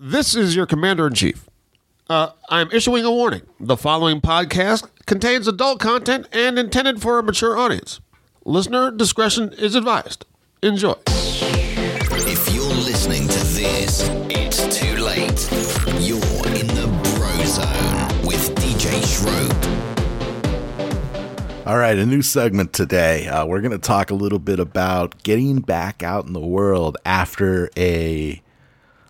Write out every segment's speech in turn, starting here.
This is your commander in chief. Uh, I'm issuing a warning. The following podcast contains adult content and intended for a mature audience. Listener discretion is advised. Enjoy. If you're listening to this, it's too late. You're in the Bro Zone with DJ Schroep. All right, a new segment today. Uh, we're going to talk a little bit about getting back out in the world after a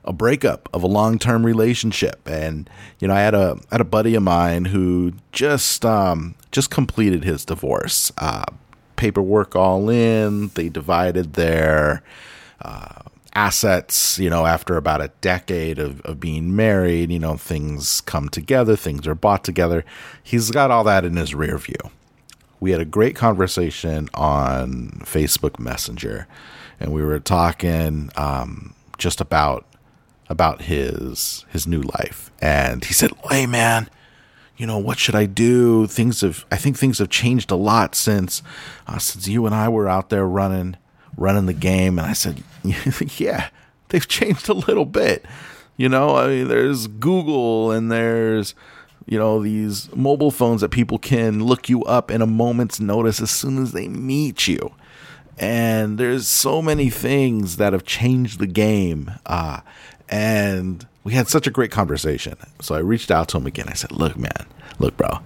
a breakup of a long term relationship. And you know, I had a had a buddy of mine who just um, just completed his divorce. Uh, paperwork all in. They divided their uh, assets. You know, after about a decade of, of being married, you know, things come together. Things are bought together. He's got all that in his rear view we had a great conversation on Facebook Messenger, and we were talking um, just about about his his new life. And he said, "Hey, man." You know what should I do? Things have I think things have changed a lot since uh, since you and I were out there running running the game. And I said, yeah, they've changed a little bit. You know, I mean, there's Google and there's you know these mobile phones that people can look you up in a moment's notice as soon as they meet you and there's so many things that have changed the game uh, and we had such a great conversation. So i reached out to him again. I said look man look bro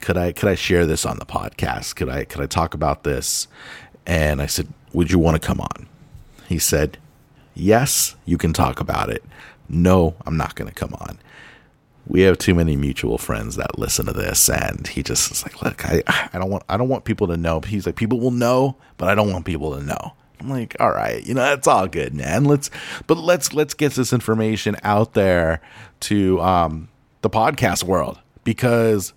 could i could i share this on the podcast? Could i could i talk about this? And i said would you want to come on? He said yes you can talk about it. No i'm not going to come on. We have too many mutual friends that listen to this and he just is like look I, I don't want i don't want people to know. He's like people will know but i don't want people to know i'm like all right you know that's all good man let's but let's let's get this information out there to um the podcast world because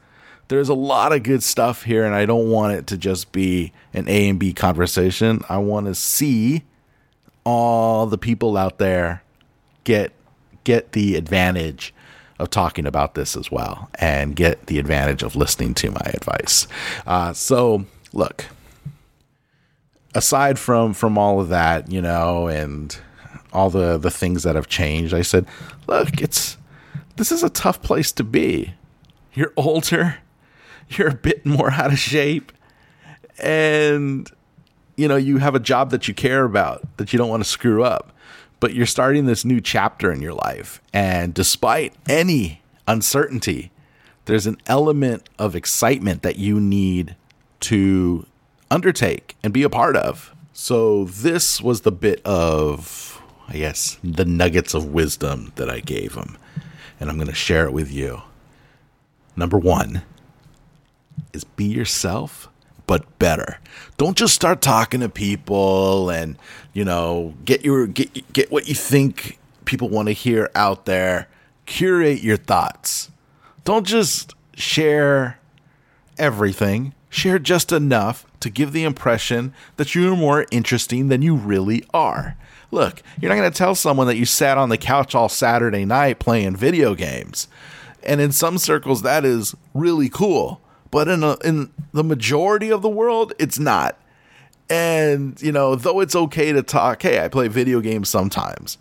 there's a lot of good stuff here and i don't want it to just be an a and b conversation i want to see all the people out there get get the advantage of talking about this as well and get the advantage of listening to my advice. Uh, so, look, aside from from all of that, you know, and all the the things that have changed, I said, look, it's this is a tough place to be. You're older, you're a bit more out of shape, and you know, you have a job that you care about that you don't want to screw up but you're starting this new chapter in your life. And despite any uncertainty, there's an element of excitement that you need to undertake and be a part of. So, this was the bit of, I guess, the nuggets of wisdom that I gave him. And I'm going to share it with you. Number one is be yourself but better. Don't just start talking to people and you know get your get get what you think people want to hear out there. Curate your thoughts. Don't just share everything. Share just enough to give the impression that you're more interesting than you really are. Look, you're not going to tell someone that you sat on the couch all Saturday night playing video games. And in some circles, that is really cool but in a, in the majority of the world, it's not. And you know, though it's okay to talk, hey, I play video games sometimes.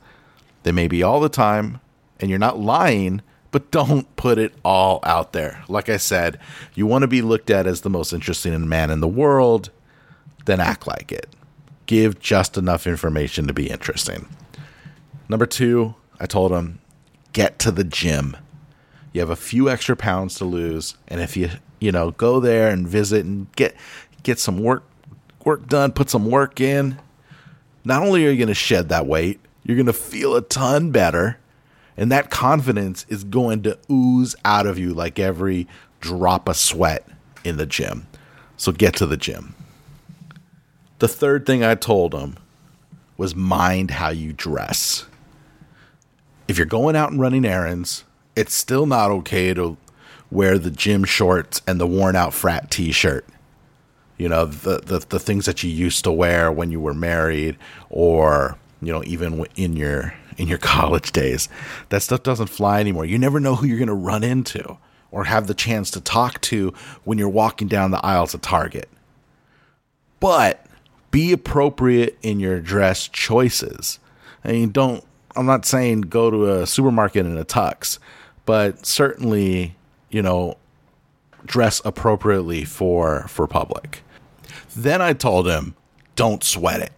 They may be all the time, and you're not lying, but don't put it all out there. Like I said, you want to be looked at as the most interesting man in the world, then act like it. Give just enough information to be interesting. Number two, I told him, get to the gym. You have a few extra pounds to lose, and if you you know, go there and visit and get get some work work done, put some work in. Not only are you going to shed that weight, you're going to feel a ton better, and that confidence is going to ooze out of you like every drop of sweat in the gym. So get to the gym. The third thing I told him was mind how you dress. If you're going out and running errands, it's still not okay to wear the gym shorts and the worn out frat t shirt. You know, the, the, the things that you used to wear when you were married or, you know, even in your in your college days. That stuff doesn't fly anymore. You never know who you're going to run into or have the chance to talk to when you're walking down the aisles of Target. But be appropriate in your dress choices. I mean, don't I'm not saying go to a supermarket in a tux, but certainly, you know, dress appropriately for for public. Then I told him, don't sweat it.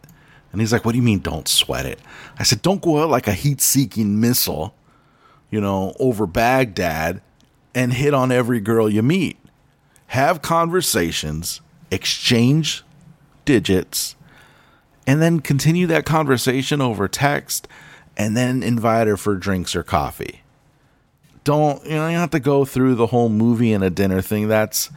And he's like, What do you mean don't sweat it? I said, Don't go out like a heat seeking missile, you know, over Baghdad and hit on every girl you meet. Have conversations, exchange digits, and then continue that conversation over text and then invite her for drinks or coffee. Don't, you know, you don't have to go through the whole movie and a dinner thing. That's,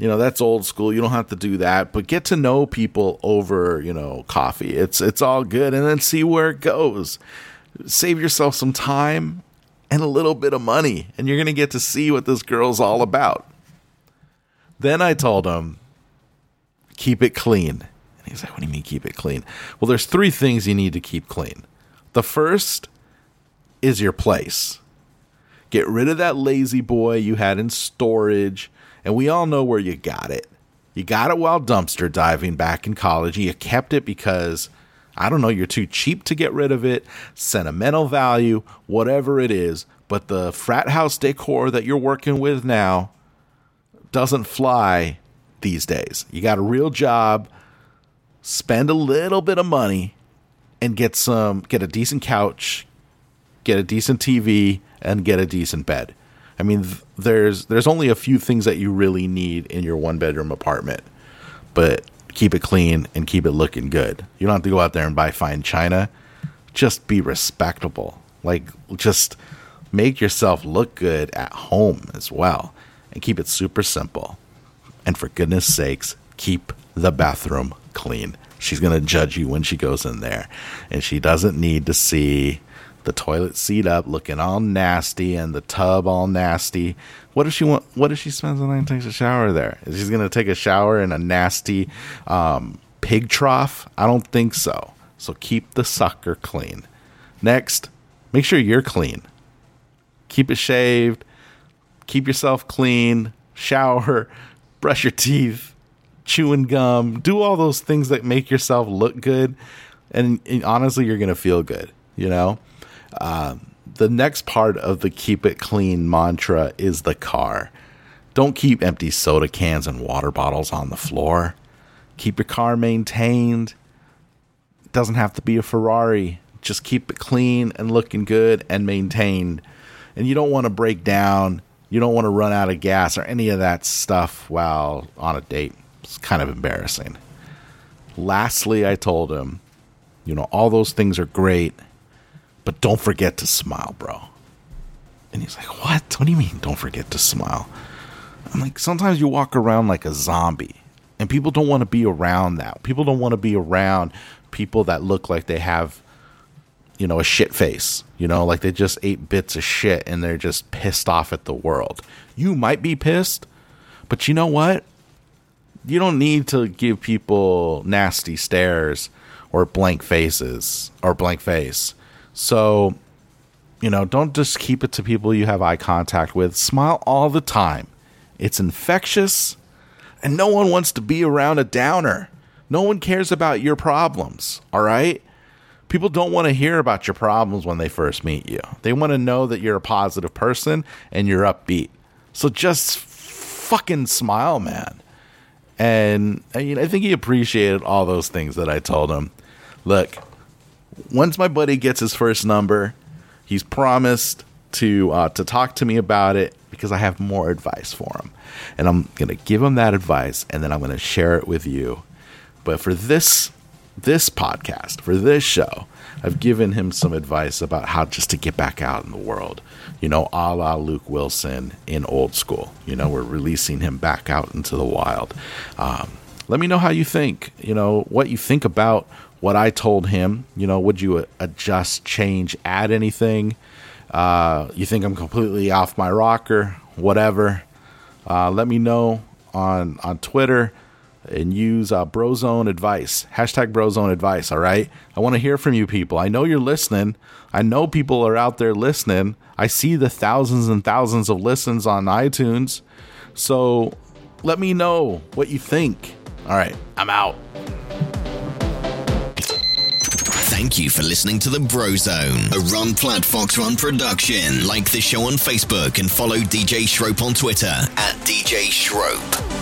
you know, that's old school. You don't have to do that, but get to know people over, you know, coffee. It's it's all good and then see where it goes. Save yourself some time and a little bit of money and you're going to get to see what this girl's all about. Then I told him, keep it clean. And he's like, what do you mean keep it clean? Well, there's three things you need to keep clean. The first is your place. Get rid of that La-Z-Boy you had in storage, and we all know where you got it. You got it while dumpster diving back in college. You kept it because, I don't know, you're too cheap to get rid of it, sentimental value, whatever it is. But the frat house decor that you're working with now doesn't fly these days. You got a real job, spend a little bit of money, and get some, get a decent couch, get a decent TV, and get a decent bed. I mean, th- there's there's only a few things that you really need in your one bedroom apartment, but keep it clean and keep it looking good. You don't have to go out there and buy fine china. Just be respectable. Like just make yourself look good at home as well, and keep it super simple. And for goodness sakes, keep the bathroom clean. She's gonna judge you when she goes in there, and she doesn't need to see the toilet seat up, looking all nasty, and the tub all nasty. What if she want? What if she spends the night and takes a shower there? Is she gonna take a shower in a nasty um, pig trough? I don't think so. So keep the sucker clean. Next, make sure you're clean. Keep it shaved. Keep yourself clean. Shower. Brush your teeth. Chewing gum. Do all those things that make yourself look good. And, and honestly, you're gonna feel good. You know. Uh, the next part of the keep it clean mantra is the car. Don't keep empty soda cans and water bottles on the floor. Keep your car maintained. It doesn't have to be a Ferrari. Just keep it clean and looking good and maintained. And you don't want to break down. You don't want to run out of gas or any of that stuff while on a date. It's kind of embarrassing. Lastly, I told him, you know, all those things are great but don't forget to smile, bro. And he's like, What? What do you mean, don't forget to smile? I'm like, Sometimes you walk around like a zombie, and people don't want to be around that. People don't want to be around people that look like they have, you know, a shit face, you know, like they just ate bits of shit and they're just pissed off at the world. You might be pissed, but you know what? You don't need to give people nasty stares or blank faces or blank face so, you know, don't just keep it to people you have eye contact with. Smile all the time. It's infectious, and no one wants to be around a downer. No one cares about your problems, all right? People don't want to hear about your problems when they first meet you. They want to know that you're a positive person and you're upbeat. So just fucking smile, man. And I, I think he appreciated all those things that I told him. Look, once my buddy gets his first number, he's promised to uh, to talk to me about it because I have more advice for him, and I'm gonna give him that advice, and then I'm gonna share it with you. But for this this podcast, for this show, I've given him some advice about how just to get back out in the world. You know, a la Luke Wilson in old school. You know, we're releasing him back out into the wild. Um, let me know how you think. You know, what you think about what I told him. You know, would you adjust, change, add anything? Uh, you think I'm completely off my rocker? Whatever. Uh, let me know on on Twitter and use uh, Brozone Advice hashtag Brozone Advice. All right, I want to hear from you people. I know you're listening. I know people are out there listening. I see the thousands and thousands of listens on iTunes. So let me know what you think. All right, I'm out. Thank you for listening to The Bro Zone, a Ron Platt Fox Run production. Like the show on Facebook and follow DJ Schroep on Twitter at DJ Schroep.